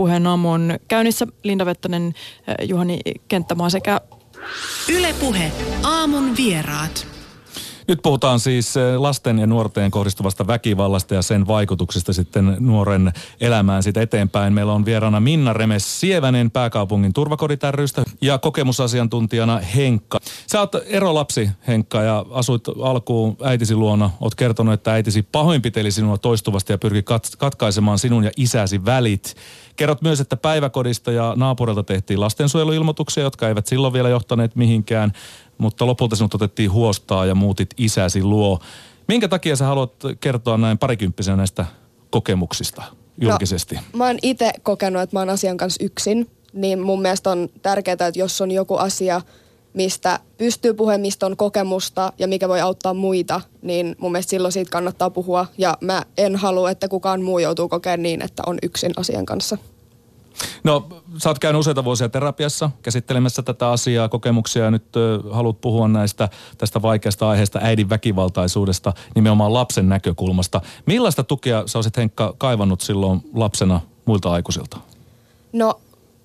Puheen aamu on käynnissä. Linda Vettänen, Juhani Kenttämaa sekä Ylepuhe aamun vieraat. Nyt puhutaan siis eh, lasten ja nuorten kohdistuvasta väkivallasta ja sen vaikutuksista sitten nuoren elämään siitä eteenpäin. Meillä on vieraana Minna Remes Sievänen pääkaupungin turvakoditärrystä ja kokemusasiantuntijana Henkka. Sä oot erolapsi Henkka ja asuit alkuun äitisi luona. Oot kertonut, että äitisi pahoinpiteli sinua toistuvasti ja pyrki kat- katkaisemaan sinun ja isäsi välit. Kerrot myös, että päiväkodista ja naapurilta tehtiin lastensuojeluilmoituksia, jotka eivät silloin vielä johtaneet mihinkään mutta lopulta sinut otettiin huostaa ja muutit isäsi luo. Minkä takia sä haluat kertoa näin parikymppisenä näistä kokemuksista julkisesti? No, mä oon itse kokenut, että mä oon asian kanssa yksin, niin mun mielestä on tärkeää, että jos on joku asia, mistä pystyy puhumaan, mistä on kokemusta ja mikä voi auttaa muita, niin mun mielestä silloin siitä kannattaa puhua. Ja mä en halua, että kukaan muu joutuu kokemaan niin, että on yksin asian kanssa. No, sä oot käynyt useita vuosia terapiassa käsittelemässä tätä asiaa, kokemuksia ja nyt ö, haluat puhua näistä tästä vaikeasta aiheesta äidin väkivaltaisuudesta nimenomaan lapsen näkökulmasta. Millaista tukea sä olisit Henkka kaivannut silloin lapsena muilta aikuisilta? No,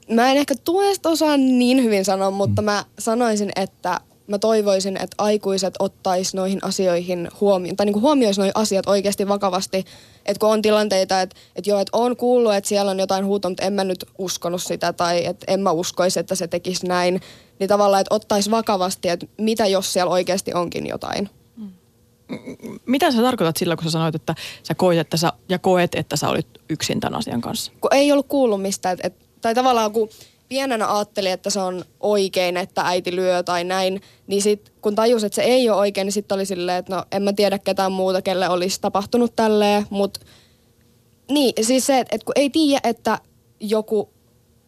mä en ehkä tuesta osaa niin hyvin sanoa, mutta mm. mä sanoisin, että mä toivoisin, että aikuiset ottais noihin asioihin huomioon, tai niin huomioisi noihin asiat oikeasti vakavasti. Että kun on tilanteita, että, että joo, että on kuullut, että siellä on jotain huutoa, mutta en mä nyt uskonut sitä, tai että en mä uskoisi, että se tekisi näin. Niin tavallaan, että ottaisi vakavasti, että mitä jos siellä oikeasti onkin jotain. Mitä sä tarkoitat sillä, kun sä sanoit, että sä koet, että sä, ja koet, että sä olit yksin tämän asian kanssa? Kun ei ollut kuullut mistä, että, että tai tavallaan kun pienenä ajattelin, että se on oikein, että äiti lyö tai näin, niin sit kun tajus, että se ei ole oikein, niin sitten oli silleen, että no en mä tiedä ketään muuta, kelle olisi tapahtunut tälleen, mutta niin, siis se, että kun ei tiedä, että joku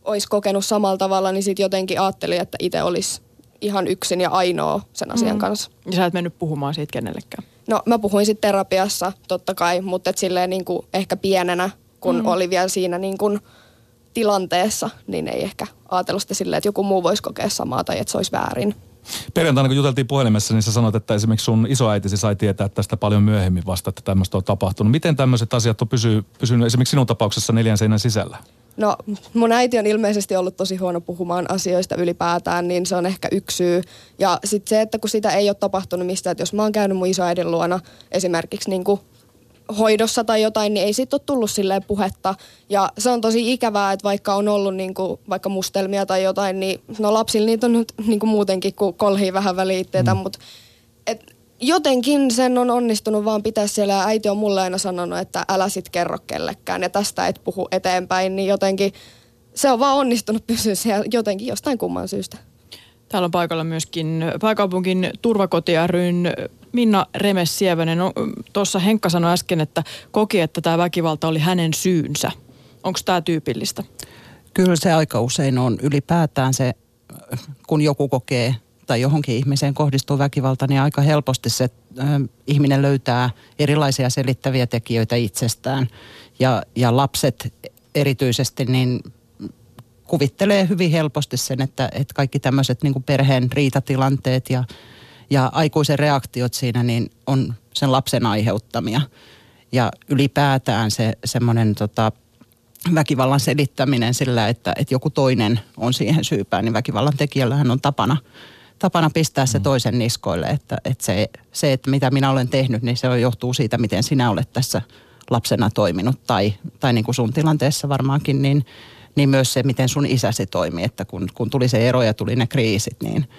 olisi kokenut samalla tavalla, niin sitten jotenkin ajattelin, että itse olisi ihan yksin ja ainoa sen asian mm. kanssa. Ja sä et mennyt puhumaan siitä kenellekään? No mä puhuin sitten terapiassa totta kai, mutta et silleen niin kuin ehkä pienenä, kun mm. oli vielä siinä niin kuin – tilanteessa, niin ei ehkä ajatellut sitä silleen, että joku muu voisi kokea samaa tai että se olisi väärin. Perjantaina, kun juteltiin puhelimessa, niin sä sanoit, että esimerkiksi sun isoäitisi sai tietää tästä paljon myöhemmin vasta, että tämmöistä on tapahtunut. Miten tämmöiset asiat on pysy, pysynyt esimerkiksi sinun tapauksessa neljän seinän sisällä? No mun äiti on ilmeisesti ollut tosi huono puhumaan asioista ylipäätään, niin se on ehkä yksi syy. Ja sitten se, että kun sitä ei ole tapahtunut mistään, että jos mä oon käynyt mun isoäidin luona esimerkiksi niin kuin hoidossa tai jotain, niin ei siitä ole tullut silleen puhetta. Ja se on tosi ikävää, että vaikka on ollut niin kuin, vaikka mustelmia tai jotain, niin no lapsilla niitä on nyt niin kuin muutenkin, kun kolhii vähän väliitteitä, mm. mutta et, jotenkin sen on onnistunut vaan pitää siellä ja äiti on mulle aina sanonut, että älä sit kerro kellekään ja tästä et puhu eteenpäin, niin jotenkin se on vaan onnistunut pysyä siellä jotenkin jostain kumman syystä. Täällä on paikalla myöskin pääkaupunkin turvakoti ryn Minna Remes-Sievänen. No, Tuossa Henkka sanoi äsken, että koki, että tämä väkivalta oli hänen syynsä. Onko tämä tyypillistä? Kyllä se aika usein on ylipäätään se, kun joku kokee tai johonkin ihmiseen kohdistuu väkivalta, niin aika helposti se äh, ihminen löytää erilaisia selittäviä tekijöitä itsestään. Ja, ja lapset erityisesti niin kuvittelee hyvin helposti sen, että, että kaikki tämmöiset niin perheen riitatilanteet ja, ja aikuisen reaktiot siinä niin on sen lapsen aiheuttamia. Ja ylipäätään se semmoinen tota, väkivallan selittäminen sillä, että, että joku toinen on siihen syypään, niin väkivallan tekijällähän on tapana, tapana pistää se mm. toisen niskoille. Että, että se, se, että mitä minä olen tehnyt, niin se johtuu siitä, miten sinä olet tässä lapsena toiminut. Tai, tai niin kuin sun tilanteessa varmaankin, niin – niin myös se, miten sun isäsi toimi, että kun, kun tuli se ero ja tuli ne kriisit, niin,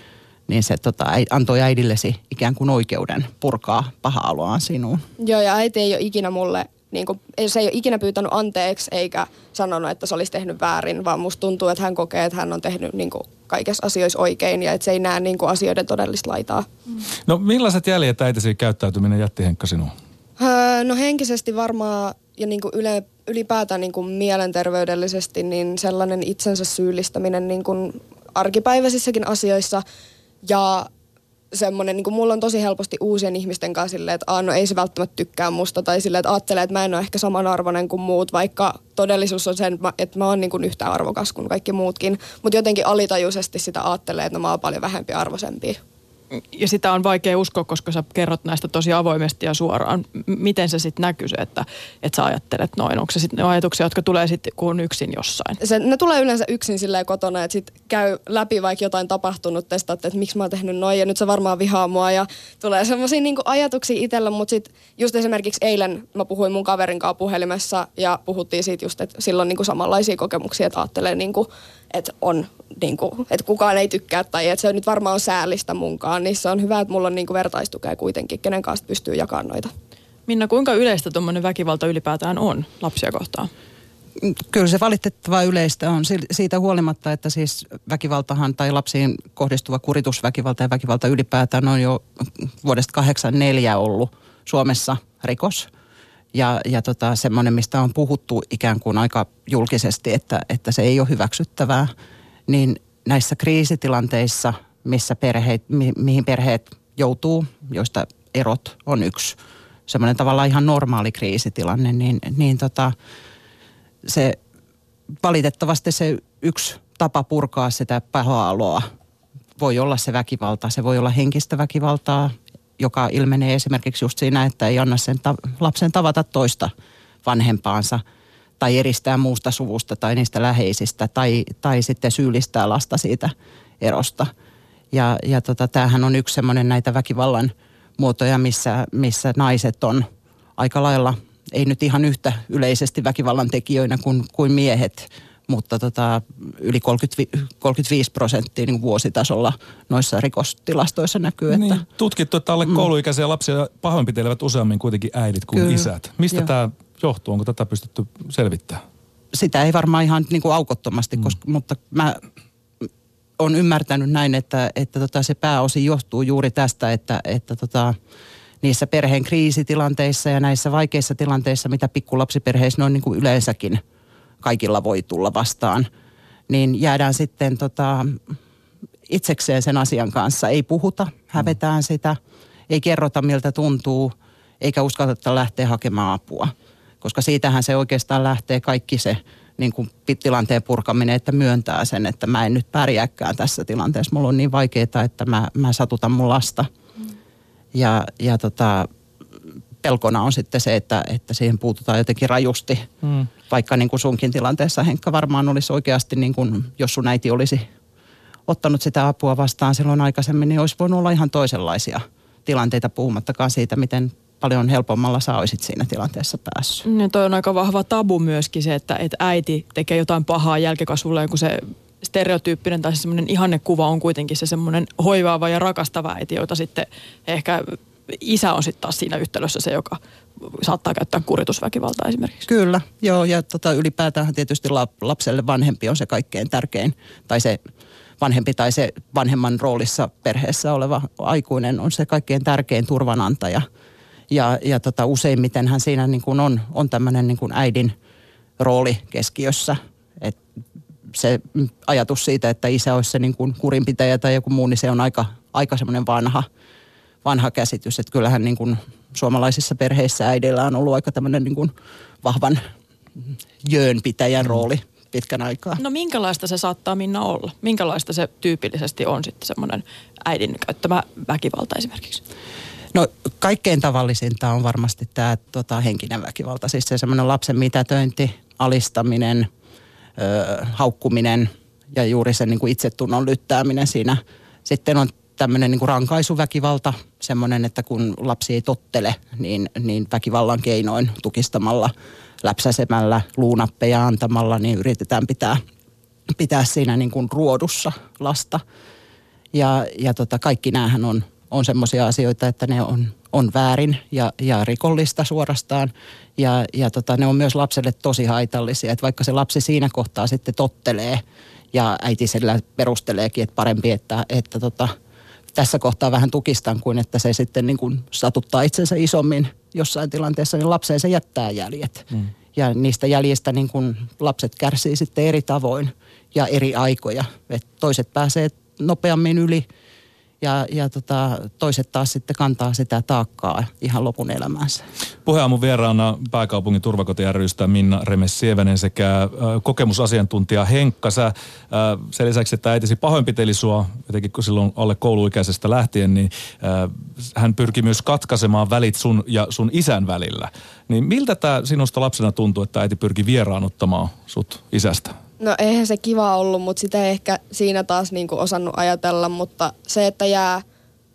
niin se tota, antoi äidillesi ikään kuin oikeuden purkaa paha-aloaan sinuun. Joo, ja äiti ei ole ikinä mulle, niin kuin, se ei ole ikinä pyytänyt anteeksi eikä sanonut, että se olisi tehnyt väärin, vaan musta tuntuu, että hän kokee, että hän on tehnyt niin kuin, kaikessa asioissa oikein ja että se ei näe niin kuin, asioiden todellista laitaa. No millaiset jäljet äitisi käyttäytyminen jätti Henkka sinuun? Öö, no henkisesti varmaan ja niin kuin yle, ylipäätään niin kuin mielenterveydellisesti niin sellainen itsensä syyllistäminen niin kuin arkipäiväisissäkin asioissa ja semmoinen, niin mulla on tosi helposti uusien ihmisten kanssa silleen, että Aa, no ei se välttämättä tykkää musta tai silleen, että ajattelee, että mä en ole ehkä samanarvoinen kuin muut, vaikka todellisuus on sen, että mä oon niin kuin yhtä arvokas kuin kaikki muutkin, mutta jotenkin alitajuisesti sitä ajattelee, että no mä oon paljon vähempi arvoisempi. Ja sitä on vaikea uskoa, koska sä kerrot näistä tosi avoimesti ja suoraan. Miten se sitten näkyy se, että, että sä ajattelet noin? Onko se sitten ne ajatuksia, jotka tulee sitten kun yksin jossain? Se, ne tulee yleensä yksin silleen kotona, että sit käy läpi vaikka jotain tapahtunut, testaatte, että miksi mä oon tehnyt noin ja nyt se varmaan vihaa mua ja tulee semmoisia niinku ajatuksia itsellä, mutta sitten just esimerkiksi eilen mä puhuin mun kaverin kanssa puhelimessa ja puhuttiin siitä just, että silloin niinku samanlaisia kokemuksia, että ajattelee niinku, että on niinku, että kukaan ei tykkää tai että se nyt varmaan säällistä munkaan, niin se on hyvä, että mulla on niinku vertaistukea kuitenkin, kenen kanssa pystyy jakamaan noita. Minna, kuinka yleistä tuommoinen väkivalta ylipäätään on lapsia kohtaan? Kyllä se valitettavaa yleistä on siitä huolimatta, että siis väkivaltahan tai lapsiin kohdistuva kuritusväkivalta ja väkivalta ylipäätään on jo vuodesta 84 ollut Suomessa rikos. Ja, ja tota, semmoinen, mistä on puhuttu ikään kuin aika julkisesti, että, että se ei ole hyväksyttävää, niin näissä kriisitilanteissa, missä perheet, mi, mihin perheet joutuu, joista erot on yksi semmoinen tavallaan ihan normaali kriisitilanne, niin, niin tota, se valitettavasti se yksi tapa purkaa sitä pahoa voi olla se väkivalta. Se voi olla henkistä väkivaltaa, joka ilmenee esimerkiksi just siinä, että ei anna sen ta- lapsen tavata toista vanhempaansa tai eristää muusta suvusta tai niistä läheisistä tai, tai sitten syyllistää lasta siitä erosta. Ja, ja tota, tämähän on yksi semmoinen näitä väkivallan muotoja, missä, missä naiset on aika lailla – ei nyt ihan yhtä yleisesti väkivallan tekijöinä kuin, kuin miehet, mutta tota, yli 30, 35 prosenttia niin vuositasolla noissa rikostilastoissa näkyy. Että, niin, tutkittu, että alle mm. kouluikäisiä lapsia pahoinpitelevät useammin kuitenkin äidit kuin Kyllä. isät. Mistä tämä johtuu? Onko tätä pystytty selvittämään? Sitä ei varmaan ihan niin kuin aukottomasti, mm. koska, mutta mä on ymmärtänyt näin, että, että tota, se pääosin johtuu juuri tästä, että, että tota, niissä perheen kriisitilanteissa ja näissä vaikeissa tilanteissa, mitä pikkulapsiperheissä noin niin kuin yleensäkin kaikilla voi tulla vastaan, niin jäädään sitten tota, itsekseen sen asian kanssa. Ei puhuta, hävetään sitä, ei kerrota miltä tuntuu, eikä uskalleta lähteä hakemaan apua. Koska siitähän se oikeastaan lähtee kaikki se niin kuin tilanteen purkaminen, että myöntää sen, että mä en nyt pärjääkään tässä tilanteessa. Mulla on niin vaikeaa, että mä, mä satutan mun lasta – ja, ja tota, pelkona on sitten se, että, että siihen puututaan jotenkin rajusti. Mm. Vaikka niin kuin sunkin tilanteessa Henkka varmaan olisi oikeasti, niin kuin, jos sun äiti olisi ottanut sitä apua vastaan silloin aikaisemmin, niin olisi voinut olla ihan toisenlaisia tilanteita puhumattakaan siitä, miten paljon helpommalla sä olisit siinä tilanteessa päässyt. Ja toi on aika vahva tabu myöskin se, että, että äiti tekee jotain pahaa jälkikasvulle, kun se stereotyyppinen tai semmoinen ihannekuva on kuitenkin se semmoinen hoivaava ja rakastava äiti, jota sitten ehkä isä on sitten taas siinä yhtälössä se, joka saattaa käyttää kuritusväkivaltaa esimerkiksi. Kyllä, joo ja tota, ylipäätään tietysti lapselle vanhempi on se kaikkein tärkein tai se vanhempi tai se vanhemman roolissa perheessä oleva aikuinen on se kaikkein tärkein turvanantaja. Ja, ja tota, useimmitenhän siinä niin kuin on, on tämmöinen niin kuin äidin rooli keskiössä. Et se ajatus siitä, että isä olisi se niin kuin kurinpitäjä tai joku muu, niin se on aika, aika semmoinen vanha, vanha käsitys. Että kyllähän niin kuin suomalaisissa perheissä äidillä on ollut aika tämmöinen niin kuin vahvan jöönpitäjän mm. rooli pitkän aikaa. No minkälaista se saattaa Minna olla? Minkälaista se tyypillisesti on sitten semmoinen äidin käyttämä väkivalta esimerkiksi? Kaikkein tavallisinta on varmasti tämä tota, henkinen väkivalta, siis se semmoinen lapsen mitätöinti, alistaminen – ö, haukkuminen ja juuri sen niin kuin itsetunnon lyttääminen siinä. Sitten on tämmöinen niin kuin rankaisuväkivalta, semmoinen, että kun lapsi ei tottele, niin, niin väkivallan keinoin tukistamalla, läpsäsemällä, luunappeja antamalla, niin yritetään pitää, pitää siinä niin kuin ruodussa lasta. Ja, ja tota, kaikki näähän on, on semmoisia asioita, että ne on, on väärin ja, ja rikollista suorastaan. Ja, ja tota, ne on myös lapselle tosi haitallisia, että vaikka se lapsi siinä kohtaa sitten tottelee ja äiti sillä perusteleekin, että parempi, että, että tota, tässä kohtaa vähän tukistan kuin että se sitten niin kuin satuttaa itsensä isommin jossain tilanteessa, niin lapseen se jättää jäljet. Mm. Ja niistä jäljistä niin kuin lapset kärsii sitten eri tavoin ja eri aikoja. Et toiset pääsee nopeammin yli ja, ja tota, toiset taas sitten kantaa sitä taakkaa ihan lopun elämänsä. Puheaamun vieraana pääkaupungin turvakoti Minna Remes-Sievänen sekä äh, kokemusasiantuntija Henkka. Sä, äh, sen lisäksi, että äitisi pahoinpiteli sua, jotenkin kun silloin alle kouluikäisestä lähtien, niin äh, hän pyrki myös katkaisemaan välit sun ja sun isän välillä. Niin miltä tämä sinusta lapsena tuntuu, että äiti pyrki vieraannuttamaan sut isästä? No eihän se kiva ollut, mutta sitä ei ehkä siinä taas niinku osannut ajatella, mutta se, että jää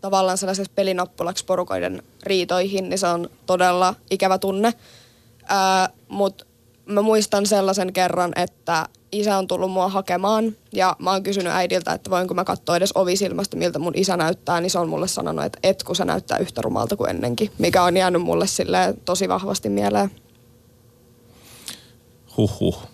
tavallaan sellaiseksi pelinappulaksi porukoiden riitoihin, niin se on todella ikävä tunne. Mutta mä muistan sellaisen kerran, että isä on tullut mua hakemaan ja mä oon kysynyt äidiltä, että voinko mä katsoa edes ovisilmasta, miltä mun isä näyttää, niin se on mulle sanonut, että et kun se näyttää yhtä rumalta kuin ennenkin, mikä on jäänyt mulle tosi vahvasti mieleen. Huhhuh.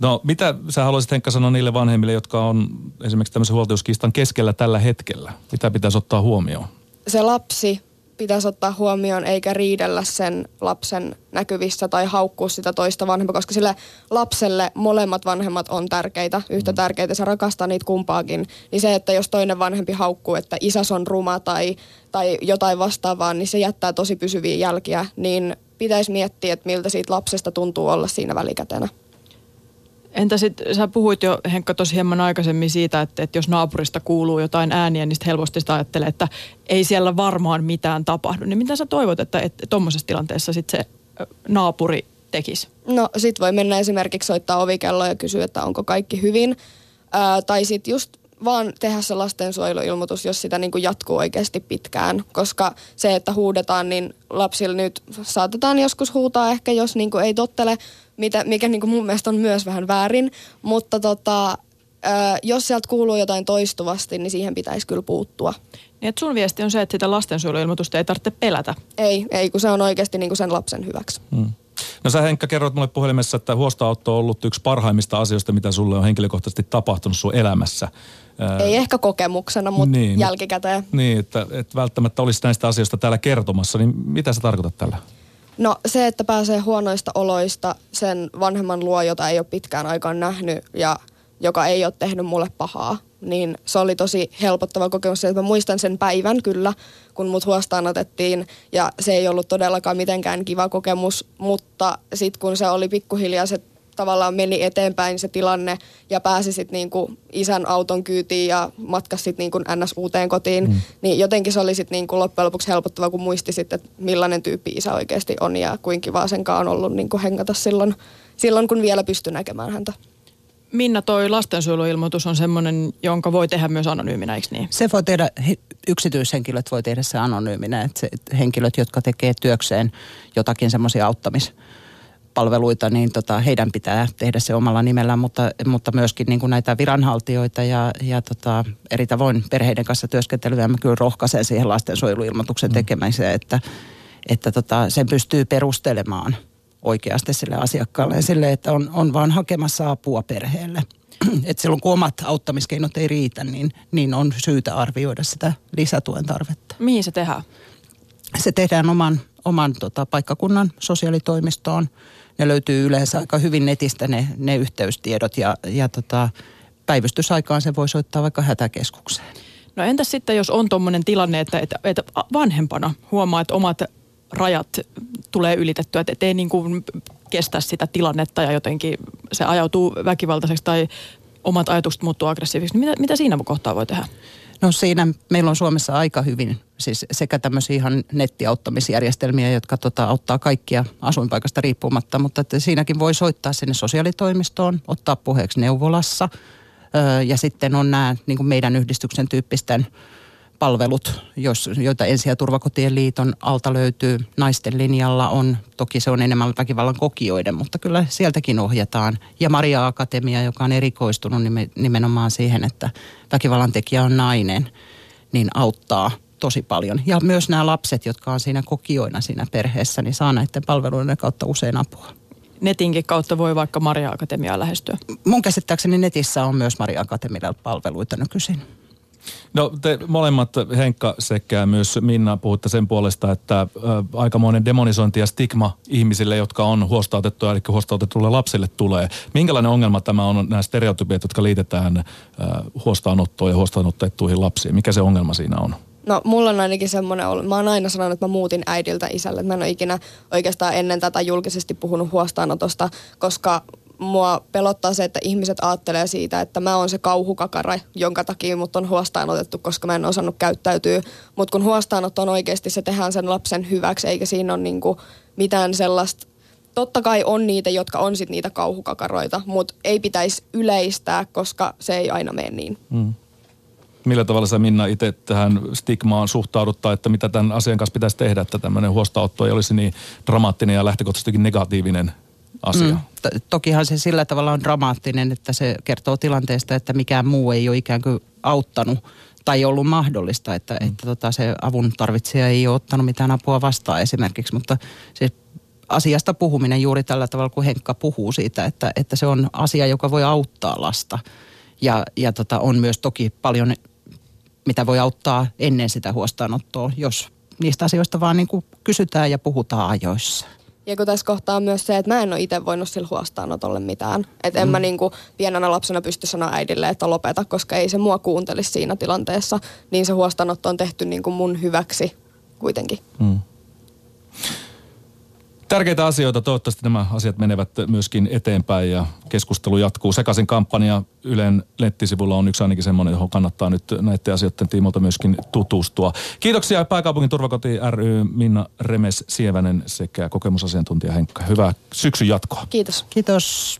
No mitä sä haluaisit Henkka sanoa niille vanhemmille, jotka on esimerkiksi tämmöisen huoltajuuskistan keskellä tällä hetkellä? Mitä pitäisi ottaa huomioon? Se lapsi pitäisi ottaa huomioon eikä riidellä sen lapsen näkyvissä tai haukkua sitä toista vanhempaa, koska sille lapselle molemmat vanhemmat on tärkeitä, yhtä mm. tärkeitä, se rakastaa niitä kumpaakin. Niin se, että jos toinen vanhempi haukkuu, että isäs on ruma tai, tai jotain vastaavaa, niin se jättää tosi pysyviä jälkiä, niin pitäisi miettiä, että miltä siitä lapsesta tuntuu olla siinä välikätenä. Entä sitten, sä puhuit jo Henkka tosi hieman aikaisemmin siitä, että, että jos naapurista kuuluu jotain ääniä, niin sitten helposti sitä ajattelee, että ei siellä varmaan mitään tapahdu. Niin mitä sä toivot, että tuommoisessa tilanteessa sitten se naapuri tekisi? No sit voi mennä esimerkiksi soittaa ovikelloa ja kysyä, että onko kaikki hyvin. Ää, tai sitten just vaan tehdä se lastensuojeluilmoitus, jos sitä niin kuin jatkuu oikeasti pitkään. Koska se, että huudetaan, niin lapsilla nyt saatetaan joskus huutaa ehkä, jos niin kuin ei tottele, mitä, mikä niin kuin mun mielestä on myös vähän väärin. Mutta tota, jos sieltä kuuluu jotain toistuvasti, niin siihen pitäisi kyllä puuttua. Niin että sun viesti on se, että sitä lastensuojeluilmoitusta ei tarvitse pelätä. Ei, ei kun se on oikeasti niin kuin sen lapsen hyväksi. Hmm. No sä Henkka kerroit mulle puhelimessa, että huostaanotto on ollut yksi parhaimmista asioista, mitä sulle on henkilökohtaisesti tapahtunut sun elämässä. Ei ehkä kokemuksena, mutta niin, jälkikäteen. Niin, että, että välttämättä olisi näistä asioista täällä kertomassa, niin mitä sä tarkoitat tällä? No se, että pääsee huonoista oloista sen vanhemman luo, jota ei ole pitkään aikaan nähnyt ja joka ei ole tehnyt mulle pahaa, niin se oli tosi helpottava kokemus. Mä muistan sen päivän kyllä, kun mut huostaan otettiin ja se ei ollut todellakaan mitenkään kiva kokemus, mutta sitten kun se oli pikkuhiljaa se tavallaan meni eteenpäin se tilanne ja pääsi sitten niinku isän auton kyytiin ja matkasi sitten niinku ns. uuteen kotiin, mm. niin jotenkin se oli sitten niinku loppujen lopuksi helpottava, kun muisti sitten, että millainen tyyppi isä oikeasti on ja kuinka kivaa senkaan on ollut niinku hengata silloin, silloin, kun vielä pystyi näkemään häntä. Minna, toi lastensuojeluilmoitus on semmoinen, jonka voi tehdä myös anonyyminä, eikö niin? Se voi tehdä, yksityishenkilöt voi tehdä se anonyyminä, että se, henkilöt, jotka tekee työkseen jotakin semmoisia auttamis- palveluita, niin tota, heidän pitää tehdä se omalla nimellään, mutta, mutta myöskin niin kuin näitä viranhaltijoita ja, ja tota, eri tavoin perheiden kanssa työskentelyä. Mä kyllä rohkaisen siihen lastensuojeluilmoituksen mm. tekemiseen, että, että tota, sen pystyy perustelemaan oikeasti sille asiakkaalle ja sille, että on, on vaan hakemassa apua perheelle. että silloin kun omat auttamiskeinot ei riitä, niin, niin on syytä arvioida sitä lisätuen tarvetta. Mihin se tehdään? Se tehdään oman, oman tota, paikkakunnan sosiaalitoimistoon ne löytyy yleensä aika hyvin netistä ne, ne yhteystiedot ja, ja tota, päivystysaikaan se voi soittaa vaikka hätäkeskukseen. No entäs sitten, jos on tuommoinen tilanne, että, että, että vanhempana huomaa, että omat rajat tulee ylitettyä, että ei niin kuin kestä sitä tilannetta ja jotenkin se ajautuu väkivaltaiseksi tai omat ajatukset muuttuu aggressiivisiksi. Niin mitä, mitä siinä kohtaa voi tehdä? No siinä meillä on Suomessa aika hyvin siis sekä tämmöisiä ihan nettiauttamisjärjestelmiä, jotka tota, auttaa kaikkia asuinpaikasta riippumatta, mutta että siinäkin voi soittaa sinne sosiaalitoimistoon, ottaa puheeksi neuvolassa ja sitten on nämä niin meidän yhdistyksen tyyppisten palvelut, jos, joita Ensi- ja turvakotien liiton alta löytyy. Naisten linjalla on, toki se on enemmän väkivallan kokijoiden, mutta kyllä sieltäkin ohjataan. Ja Maria Akatemia, joka on erikoistunut nimenomaan siihen, että väkivallan tekijä on nainen, niin auttaa tosi paljon. Ja myös nämä lapset, jotka on siinä kokijoina siinä perheessä, niin saa näiden palveluiden kautta usein apua. Netinkin kautta voi vaikka Maria Akatemiaa lähestyä? Mun käsittääkseni netissä on myös Maria Akatemialla palveluita nykyisin. No te molemmat, Henkka sekä myös Minna, puhutte sen puolesta, että ä, aikamoinen demonisointi ja stigma ihmisille, jotka on huostautettuja, eli huostautetulle lapsille tulee. Minkälainen ongelma tämä on nämä stereotypiat, jotka liitetään ä, huostaanottoon ja huostaanotettuihin lapsiin? Mikä se ongelma siinä on? No mulla on ainakin semmoinen ollut, mä oon aina sanonut, että mä muutin äidiltä isälle. Mä en ole ikinä oikeastaan ennen tätä julkisesti puhunut huostaanotosta, koska mua pelottaa se, että ihmiset ajattelee siitä, että mä oon se kauhukakara, jonka takia mut on huostaanotettu, koska mä en osannut käyttäytyä. Mutta kun huostaanotto on oikeasti, se tehdään sen lapsen hyväksi, eikä siinä ole niinku mitään sellaista totta kai on niitä, jotka on sit niitä kauhukakaroita, mutta ei pitäisi yleistää, koska se ei aina mene niin. Mm. Millä tavalla sä Minna itse tähän stigmaan suhtauduttaa, että mitä tämän asian kanssa pitäisi tehdä, että tämmöinen huostaanotto ei olisi niin dramaattinen ja lähtökohtaisestikin negatiivinen asia? Mm. To- tokihan se sillä tavalla on dramaattinen, että se kertoo tilanteesta, että mikään muu ei ole ikään kuin auttanut tai ollut mahdollista, että, mm. että tota, se avun tarvitsija ei ole ottanut mitään apua vastaan esimerkiksi, mutta se asiasta puhuminen juuri tällä tavalla, kun Henkka puhuu siitä, että, että se on asia, joka voi auttaa lasta. Ja, ja tota, on myös toki paljon, mitä voi auttaa ennen sitä huostaanottoa, jos niistä asioista vaan niin kuin kysytään ja puhutaan ajoissa. Ja kun tässä kohtaa on myös se, että mä en ole itse voinut sillä huostaanotolle mitään. Että en mä niinku pienenä lapsena pysty sanoa äidille, että lopeta, koska ei se mua kuuntelisi siinä tilanteessa. Niin se huostaanotto on tehty niinku mun hyväksi kuitenkin. Mm. Tärkeitä asioita. Toivottavasti nämä asiat menevät myöskin eteenpäin ja keskustelu jatkuu. Sekaisin kampanja Ylen nettisivulla on yksi ainakin semmoinen, johon kannattaa nyt näiden asioiden tiimolta myöskin tutustua. Kiitoksia Pääkaupungin turvakoti ry Minna Remes Sievänen sekä kokemusasiantuntija Henkka. Hyvää syksyn jatkoa. Kiitos. Kiitos.